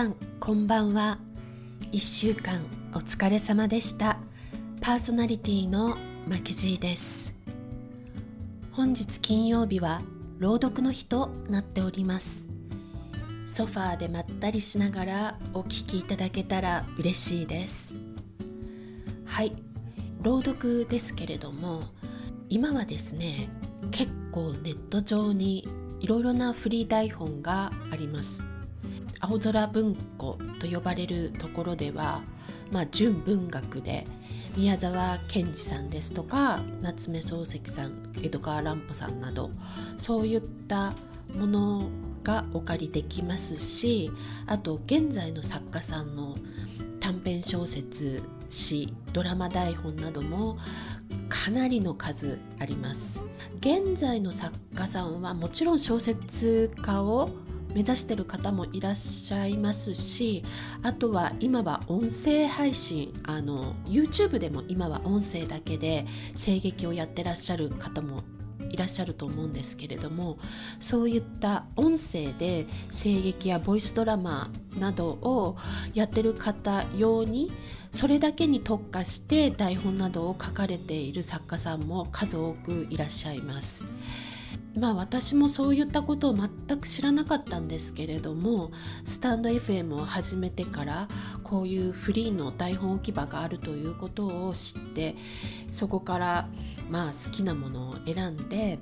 さんこんばんは。1週間お疲れ様でした。パーソナリティのマキジーです。本日金曜日は朗読の日となっております。ソファーでまったりしながらお聞きいただけたら嬉しいです。はい。朗読ですけれども今はですね結構ネット上にいろいろなフリー台本があります。青空文庫と呼ばれるところでは、まあ、純文学で宮沢賢治さんですとか夏目漱石さん江戸川乱歩さんなどそういったものがお借りできますしあと現在の作家さんの短編小説詩ドラマ台本などもかなりの数あります。現在の作家さんはもちろん小説家を目指してる方もいらっしゃいますしあとは今は音声配信あの YouTube でも今は音声だけで声劇をやってらっしゃる方もいらっしゃると思うんですけれどもそういった音声で声劇やボイスドラマなどをやってる方用にそれだけに特化して台本などを書かれている作家さんも数多くいらっしゃいます。まあ私もそういったことを全く知らなかったんですけれどもスタンド FM を始めてからこういうフリーの台本置き場があるということを知ってそこからまあ好きなものを選んで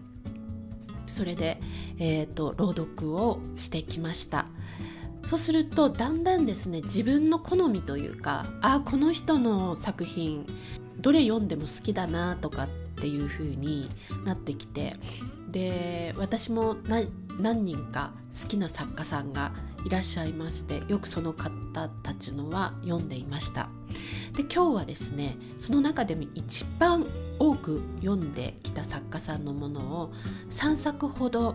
それで、えーと、朗読をしてきました。そうするとだんだんですね自分の好みというかあこの人の作品どれ読んでも好きだなとかっていう風になってきてで私も何人か好きな作家さんがいらっしゃいましてよくその方たちのは読んでいました。で今日はですねその中でも一番多く読んできた作家さんのものを3作ほど、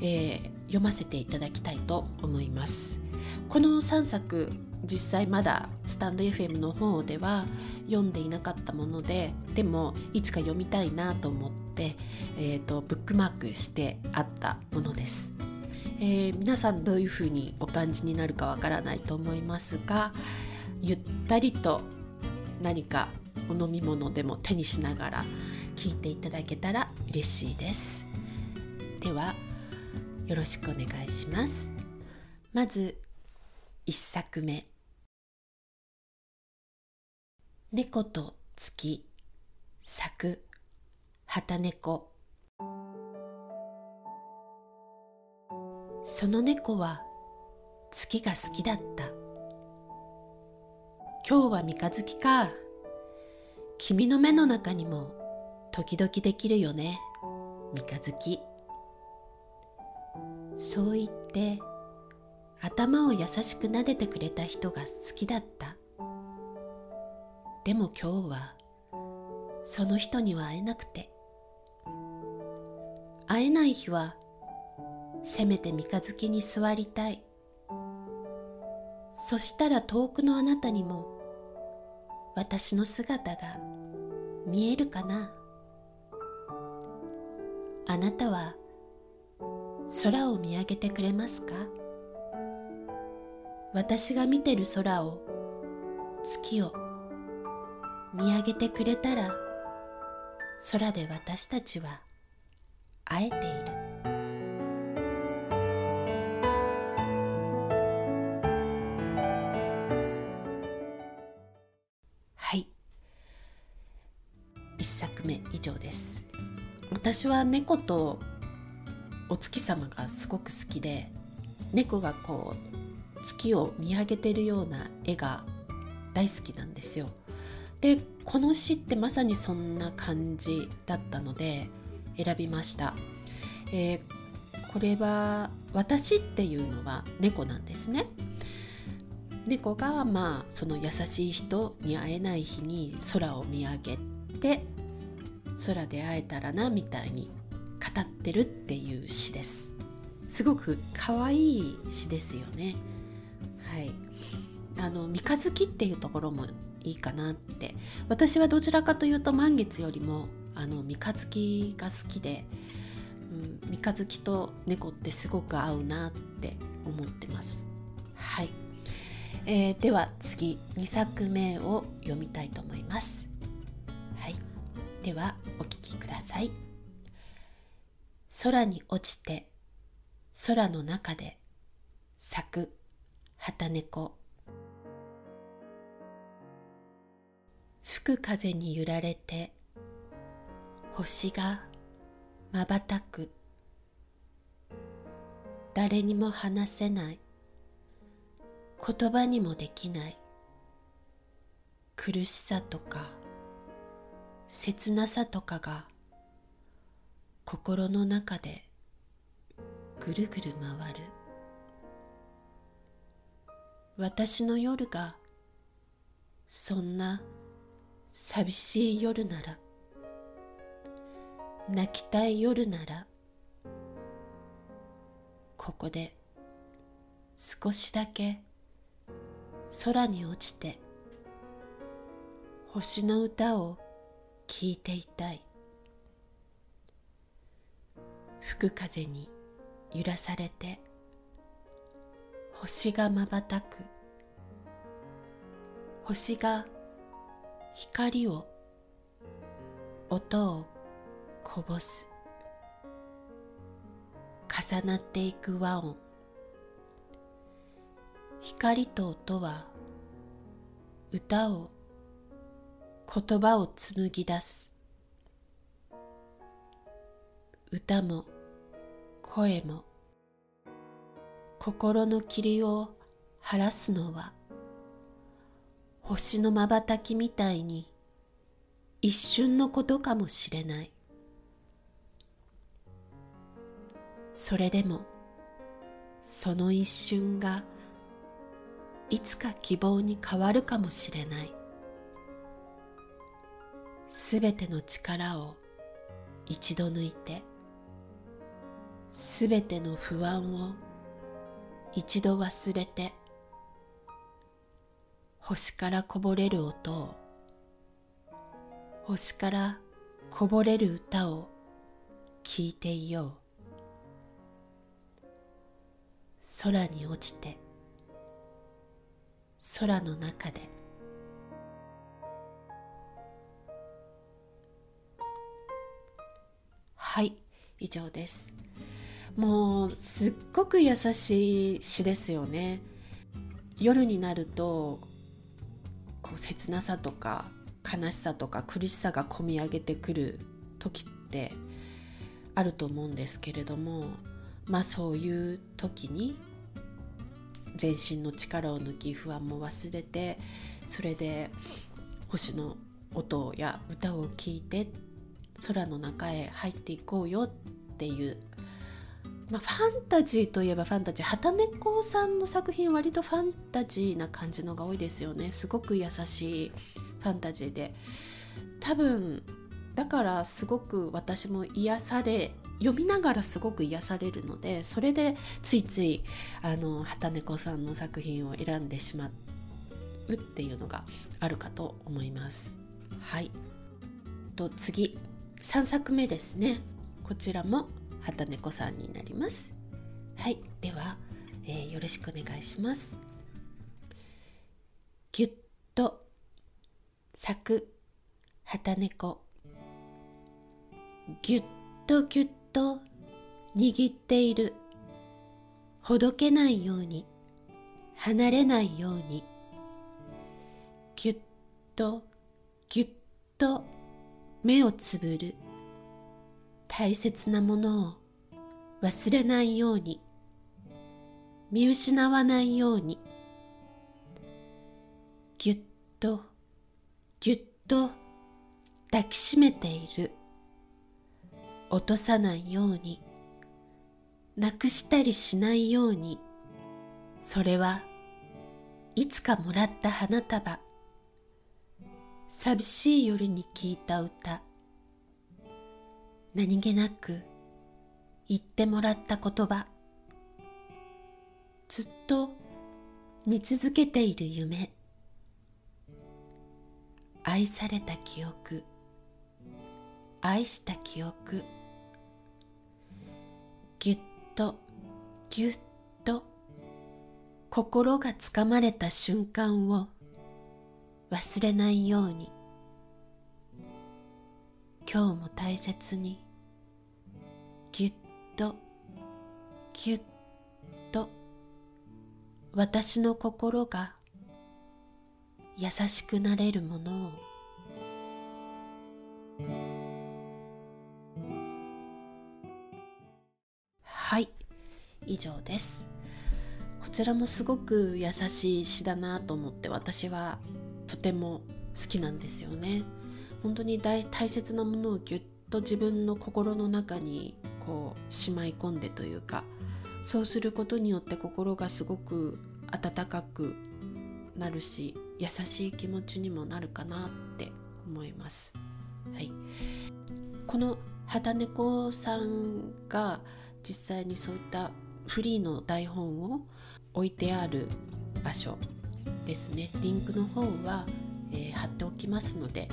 えー、読ませていただきたいと思います。この3作実際まだスタンド FM の方では読んでいなかったものででもいつか読みたいなと思って、でえーと、ブックマークしてあったものです、えー、皆さんどういうふうにお感じになるかわからないと思いますがゆったりと何かお飲み物でも手にしながら聞いていただけたら嬉しいです。ではよろしくお願いします。まず1作目。猫と月作。旗猫。その猫は月が好きだった。今日は三日月か。君の目の中にも時々できるよね。三日月。そう言って頭を優しく撫でてくれた人が好きだった。でも今日はその人には会えなくて。会えない日はせめて三日月に座りたい。そしたら遠くのあなたにも私の姿が見えるかな。あなたは空を見上げてくれますか？私が見てる空を月を見上げてくれたら空で私たちは会えている。はい。一作目以上です。私は猫とお月様がすごく好きで猫がこう月を見上げてるような絵が大好きなんですよ。でこの詩ってまさにそんな感じだったので選びました。えー、これは私っていうのは猫なんですね。猫がまあその優しい人に会えない日に空を見上げて空で会えたらなみたいに語ってるっていう詩ですすごく可愛い詩ですよねはいあの三日月っていうところもいいかなって私はどちらかというと満月よりもあの三日月が好きで、うん、三日月と猫ってすごく合うなって思ってます。はい。えー、では次2作目を読みたいと思います。はい。ではお聞きください。空に落ちて空の中で咲く旗猫。吹く風に揺られて星がまばたく。誰にも話せない。言葉にもできない。苦しさとか切なさとかが心の中でぐるぐる回る。私の夜がそんな寂しい夜なら泣きたい夜ならここで少しだけ空に落ちて星の歌を聞いていたい。吹く風に揺らされて星がまばたく。星が光を音をこぼす。重なっていく和音。光と音は歌を言葉を紡ぎ出す。歌も声も。心の霧を晴らすのは星のまばたきみたいに一瞬のことかもしれない。それでもその一瞬がいつか希望に変わるかもしれない。すべての力を一度抜いてすべての不安を一度忘れて星からこぼれる音を星からこぼれる歌を聞いていよう。空に落ちて空の中で。はい以上です。もうすっごく優しい詩ですよね。夜になるとこう切なさとか悲しさとか苦しさがこみ上げてくる時ってあると思うんですけれどもまあそういう時に全身の力を抜き不安も忘れてそれで星の音や歌を聴いて空の中へ入っていこうよっていうまあ、ファンタジーといえばファンタジー畑猫さんの作品割とファンタジーな感じのが多いですよね。すごく優しい。ファンタジーで多分だからすごく私も癒され読みながらすごく癒されるのでそれでついついあの畑猫さんの作品を選んでしまうっていうのがあるかと思います。はい。と次3作目ですね。こちらも畑猫さんになります。はい。では、えー、よろしくお願いします。ぎゅっと咲く畑猫。ぎゅっとぎゅっと握っている。ほどけないように。離れないように。ぎゅっとぎゅっと目をつぶる。大切なものを忘れないように。見失わないように。ぎゅっとぎゅっと抱きしめている。落とさないように。なくしたりしないように。それはいつかもらった花束。寂しい夜に聞いた歌。何気なく言ってもらった言葉。ずっと見続けている夢。愛された記憶。愛した記憶。ぎゅっとぎゅっと心がつかまれた瞬間を忘れないように。今日も大切にぎゅっとぎゅっと私の心が優しくなれるものを以上です。こちらもすごく優しい詩だなと思って私はとても好きなんですよね。本当に大切なものをぎゅっと自分の心の中にこうしまい込んでというかそうすることによって心がすごく温かくなるし優しい気持ちにもなるかなって思います。はい、この畑猫さんが実際にそういったフリーの台本を置いてある場所ですね。リンクの方は、えー、貼っておきますので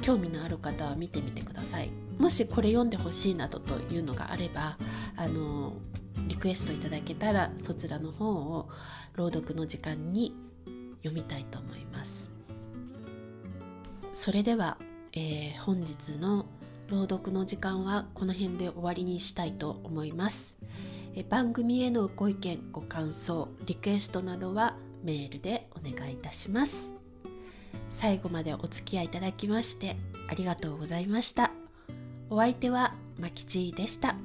興味のある方は見てみてください。もしこれ読んでほしいなどというのがあればあのリクエストいただけたらそちらの方を朗読の時間に読みたいと思います。それでは、えー、本日の朗読の時間はこの辺で終わりにしたいと思います。番組へのご意見ご感想リクエストなどはメールでお願いいたします。最後までお付き合いいただきましてありがとうございました。お相手はまきちでした。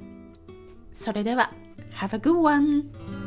それでは Have a good one!